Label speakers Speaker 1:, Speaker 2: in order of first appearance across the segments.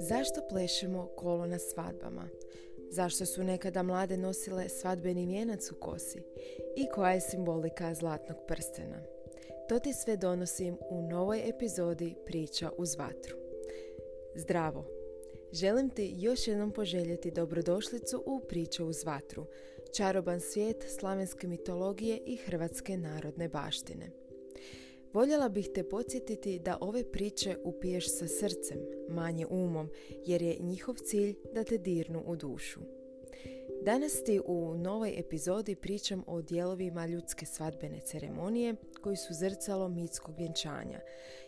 Speaker 1: Zašto plešemo kolo na svadbama? Zašto su nekada mlade nosile svadbeni vijenac u kosi? I koja je simbolika zlatnog prstena? To ti sve donosim u novoj epizodi Priča uz vatru. Zdravo! Želim ti još jednom poželjeti dobrodošlicu u Priču uz vatru, čaroban svijet slavenske mitologije i hrvatske narodne baštine. Voljela bih te podsjetiti da ove priče upiješ sa srcem, manje umom, jer je njihov cilj da te dirnu u dušu. Danas ti u novoj epizodi pričam o dijelovima ljudske svadbene ceremonije koji su zrcalo mitskog vjenčanja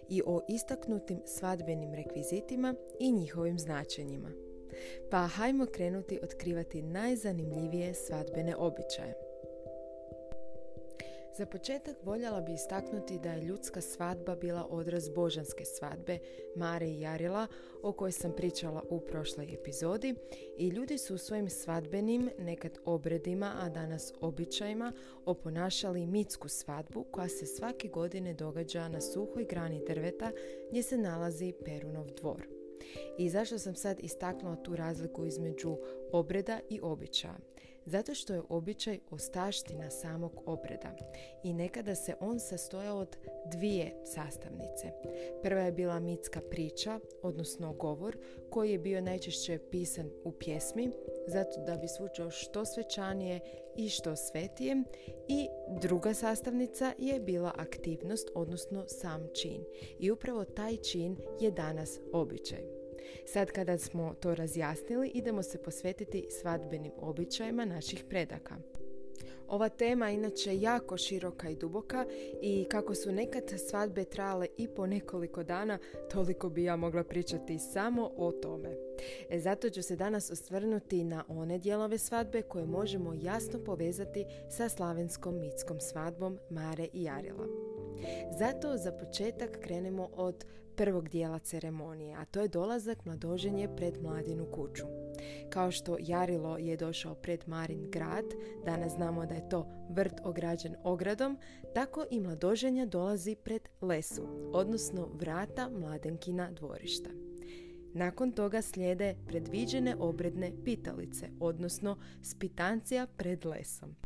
Speaker 1: i o istaknutim svadbenim rekvizitima i njihovim značenjima. Pa hajmo krenuti otkrivati najzanimljivije svadbene običaje. Za početak voljela bi istaknuti da je ljudska svadba bila odraz božanske svadbe Mare i Jarila o kojoj sam pričala u prošloj epizodi i ljudi su u svojim svadbenim nekad obredima, a danas običajima oponašali mitsku svadbu koja se svake godine događa na suhoj grani drveta gdje se nalazi Perunov dvor. I zašto sam sad istaknula tu razliku između obreda i običaja? Zato što je običaj ostaština samog obreda i nekada se on sastojao od dvije sastavnice. Prva je bila mitska priča, odnosno govor, koji je bio najčešće pisan u pjesmi, zato da bi zvučao što svečanije i što svetije. I druga sastavnica je bila aktivnost, odnosno sam čin. I upravo taj čin je danas običaj. Sad kada smo to razjasnili, idemo se posvetiti svadbenim običajima naših predaka. Ova tema inače jako široka i duboka i kako su nekad svadbe trajale i po nekoliko dana, toliko bi ja mogla pričati samo o tome. E, zato ću se danas osvrnuti na one dijelove svadbe koje možemo jasno povezati sa slavenskom mitskom svadbom Mare i Jarila. Zato za početak krenemo od prvog dijela ceremonije, a to je dolazak mladoženje pred mladinu kuću. Kao što Jarilo je došao pred Marin grad, danas znamo da je to vrt ograđen ogradom, tako i mladoženja dolazi pred lesu, odnosno vrata mladenkina dvorišta. Nakon toga slijede predviđene obredne pitalice, odnosno spitancija pred lesom.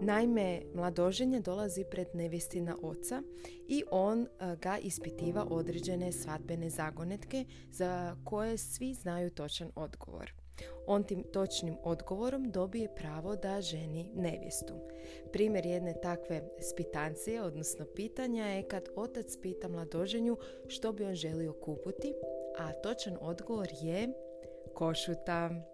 Speaker 1: Naime, mladoženje dolazi pred nevjestina oca i on e, ga ispitiva određene svadbene zagonetke za koje svi znaju točan odgovor. On tim točnim odgovorom dobije pravo da ženi nevjestu. Primjer jedne takve spitancije, odnosno pitanja je kad otac pita mladoženju što bi on želio kupiti, a točan odgovor je košuta.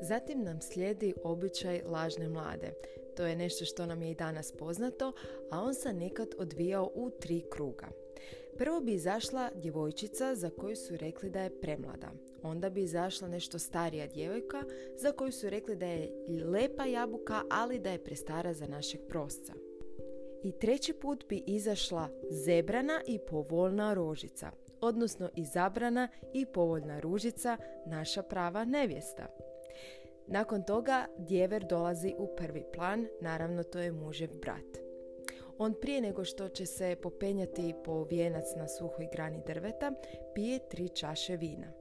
Speaker 1: Zatim nam slijedi običaj lažne mlade. To je nešto što nam je i danas poznato, a on se nekad odvijao u tri kruga. Prvo bi izašla djevojčica za koju su rekli da je premlada. Onda bi izašla nešto starija djevojka za koju su rekli da je lepa jabuka, ali da je prestara za našeg prosca. I treći put bi izašla zebrana i povoljna rožica, odnosno izabrana i povoljna ružica, naša prava nevjesta. Nakon toga djever dolazi u prvi plan, naravno to je mužev brat. On prije nego što će se popenjati po vijenac na suhoj grani drveta, pije tri čaše vina.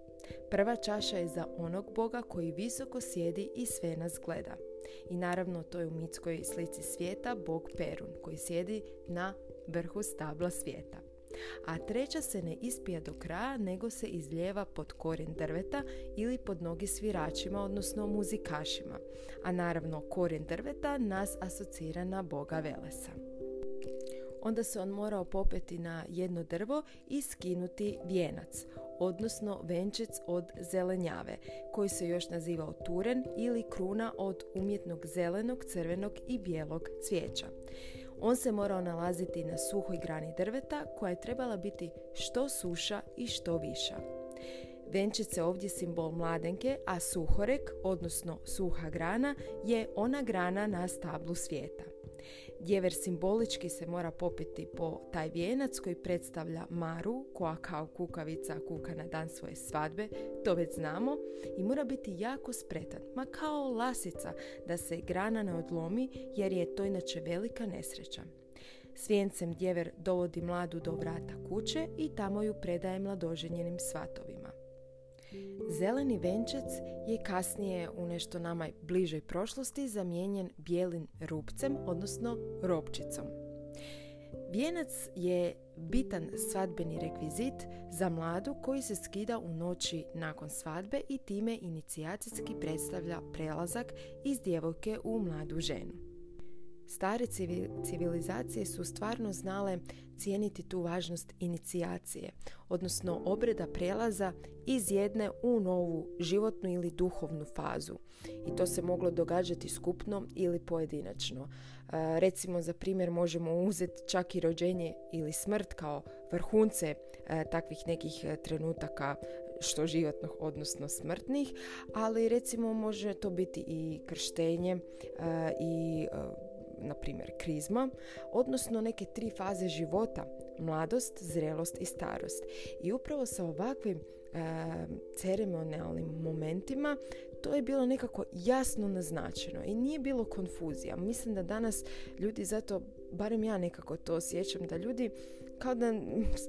Speaker 1: Prva čaša je za onog boga koji visoko sjedi i sve nas gleda. I naravno to je u mitskoj slici svijeta bog Perun koji sjedi na vrhu stabla svijeta a treća se ne ispija do kraja nego se izljeva pod korijen drveta ili pod nogi sviračima, odnosno muzikašima. A naravno korijen drveta nas asocira na boga Velesa. Onda se on morao popeti na jedno drvo i skinuti vijenac, odnosno venčec od zelenjave, koji se još nazivao turen ili kruna od umjetnog zelenog, crvenog i bijelog cvijeća. On se morao nalaziti na suhoj grani drveta koja je trebala biti što suša i što viša. Venčice ovdje simbol mladenke, a suhorek, odnosno suha grana, je ona grana na stablu svijeta. Djever simbolički se mora popiti po taj vijenac koji predstavlja Maru, koja kao kukavica kuka na dan svoje svadbe, to već znamo, i mora biti jako spretan, ma kao lasica, da se grana ne odlomi jer je to inače velika nesreća. S vijencem djever dovodi mladu do vrata kuće i tamo ju predaje mladoženjenim svatovima. Zeleni venčec je kasnije u nešto nama bližoj prošlosti zamijenjen bijelim rupcem, odnosno ropčicom. Vijenac je bitan svadbeni rekvizit za mladu koji se skida u noći nakon svadbe i time inicijacijski predstavlja prelazak iz djevojke u mladu ženu. Stare civilizacije su stvarno znale cijeniti tu važnost inicijacije, odnosno obreda prelaza iz jedne u novu životnu ili duhovnu fazu. I to se moglo događati skupno ili pojedinačno. E, recimo, za primjer, možemo uzeti čak i rođenje ili smrt kao vrhunce e, takvih nekih trenutaka što životnog, odnosno smrtnih, ali recimo može to biti i krštenje e, i na primjer krizma, odnosno neke tri faze života, mladost, zrelost i starost. I upravo sa ovakvim e, ceremonijalnim momentima to je bilo nekako jasno naznačeno i nije bilo konfuzija. Mislim da danas ljudi zato, barem ja nekako to osjećam, da ljudi kao da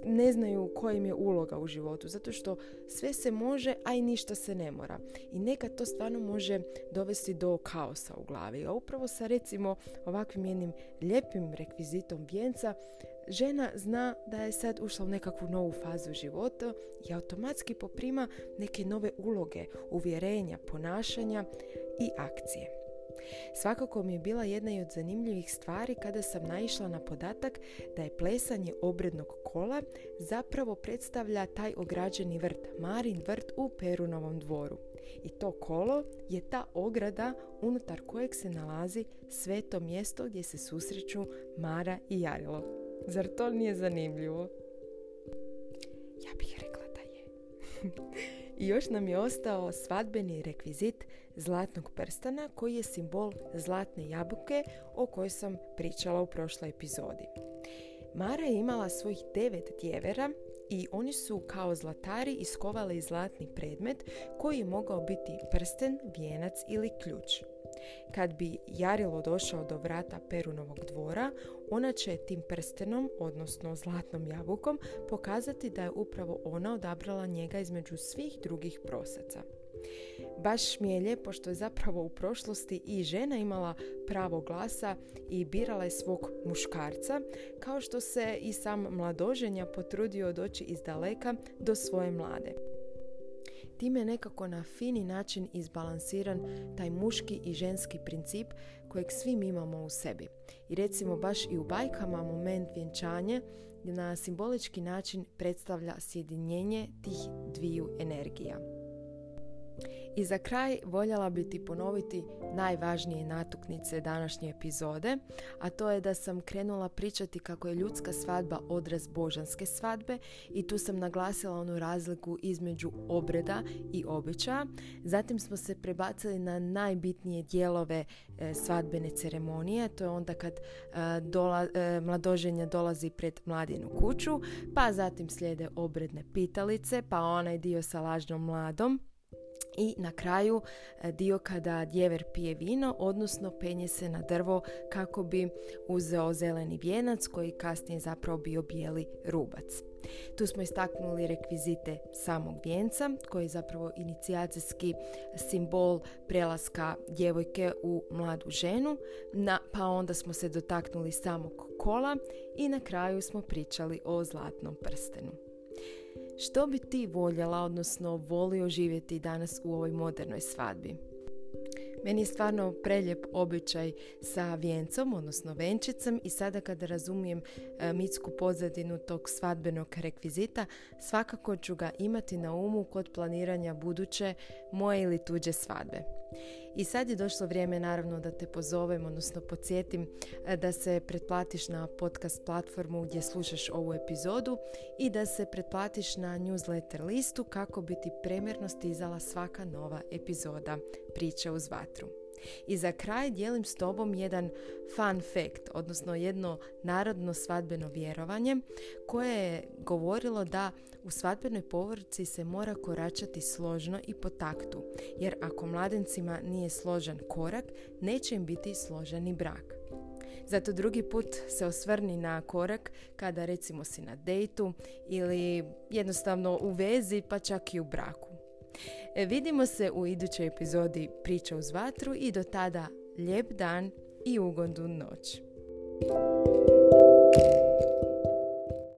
Speaker 1: ne znaju koja im je uloga u životu, zato što sve se može, a i ništa se ne mora. I nekad to stvarno može dovesti do kaosa u glavi. A upravo sa recimo ovakvim jednim lijepim rekvizitom vijenca, žena zna da je sad ušla u nekakvu novu fazu života i automatski poprima neke nove uloge, uvjerenja, ponašanja i akcije. Svakako mi je bila jedna i od zanimljivih stvari kada sam naišla na podatak da je plesanje obrednog kola zapravo predstavlja taj ograđeni vrt, Marin vrt u Perunovom dvoru. I to kolo je ta ograda unutar kojeg se nalazi sveto mjesto gdje se susreću Mara i Jarilo. Zar to nije zanimljivo? Ja bih rekla da je. I još nam je ostao svadbeni rekvizit zlatnog prstana koji je simbol zlatne jabuke o kojoj sam pričala u prošloj epizodi. Mara je imala svojih devet djevera i oni su kao zlatari iskovali zlatni predmet koji je mogao biti prsten, vijenac ili ključ. Kad bi Jarilo došao do vrata Perunovog dvora, ona će tim prstenom, odnosno zlatnom jabukom, pokazati da je upravo ona odabrala njega između svih drugih prosaca. Baš mi je lijepo što je zapravo u prošlosti i žena imala pravo glasa i birala je svog muškarca, kao što se i sam mladoženja potrudio doći iz daleka do svoje mlade. Time je nekako na fini način izbalansiran taj muški i ženski princip kojeg svi imamo u sebi. I recimo baš i u bajkama moment vjenčanje na simbolički način predstavlja sjedinjenje tih dviju energija. I za kraj voljela bi ti ponoviti najvažnije natuknice današnje epizode, a to je da sam krenula pričati kako je ljudska svadba odraz božanske svadbe i tu sam naglasila onu razliku između obreda i običaja. Zatim smo se prebacili na najbitnije dijelove e, svadbene ceremonije, to je onda kad e, dola, e, mladoženja dolazi pred mladinu kuću, pa zatim slijede obredne pitalice, pa onaj dio sa lažnom mladom, i na kraju e, dio kada djever pije vino, odnosno penje se na drvo kako bi uzeo zeleni vijenac koji kasnije zapravo bio bijeli rubac. Tu smo istaknuli rekvizite samog vijenca koji je zapravo inicijacijski simbol prelaska djevojke u mladu ženu, na, pa onda smo se dotaknuli samog kola i na kraju smo pričali o zlatnom prstenu. Što bi ti voljela, odnosno volio živjeti danas u ovoj modernoj svadbi? Meni je stvarno preljep običaj sa vijencom, odnosno venčicom i sada kada razumijem e, mitsku pozadinu tog svadbenog rekvizita, svakako ću ga imati na umu kod planiranja buduće moje ili tuđe svadbe. I sad je došlo vrijeme naravno da te pozovem, odnosno podsjetim e, da se pretplatiš na podcast platformu gdje slušaš ovu epizodu i da se pretplatiš na newsletter listu kako bi ti premjerno stizala svaka nova epizoda priče uz vatru. I za kraj dijelim s tobom jedan fun fact, odnosno jedno narodno svadbeno vjerovanje koje je govorilo da u svadbenoj povorci se mora koračati složno i po taktu, jer ako mladencima nije složen korak, neće im biti složeni brak. Zato drugi put se osvrni na korak kada recimo si na dejtu ili jednostavno u vezi pa čak i u braku. E, vidimo se u idućoj epizodi Priča uz vatru i do tada lijep dan i ugodnu noć.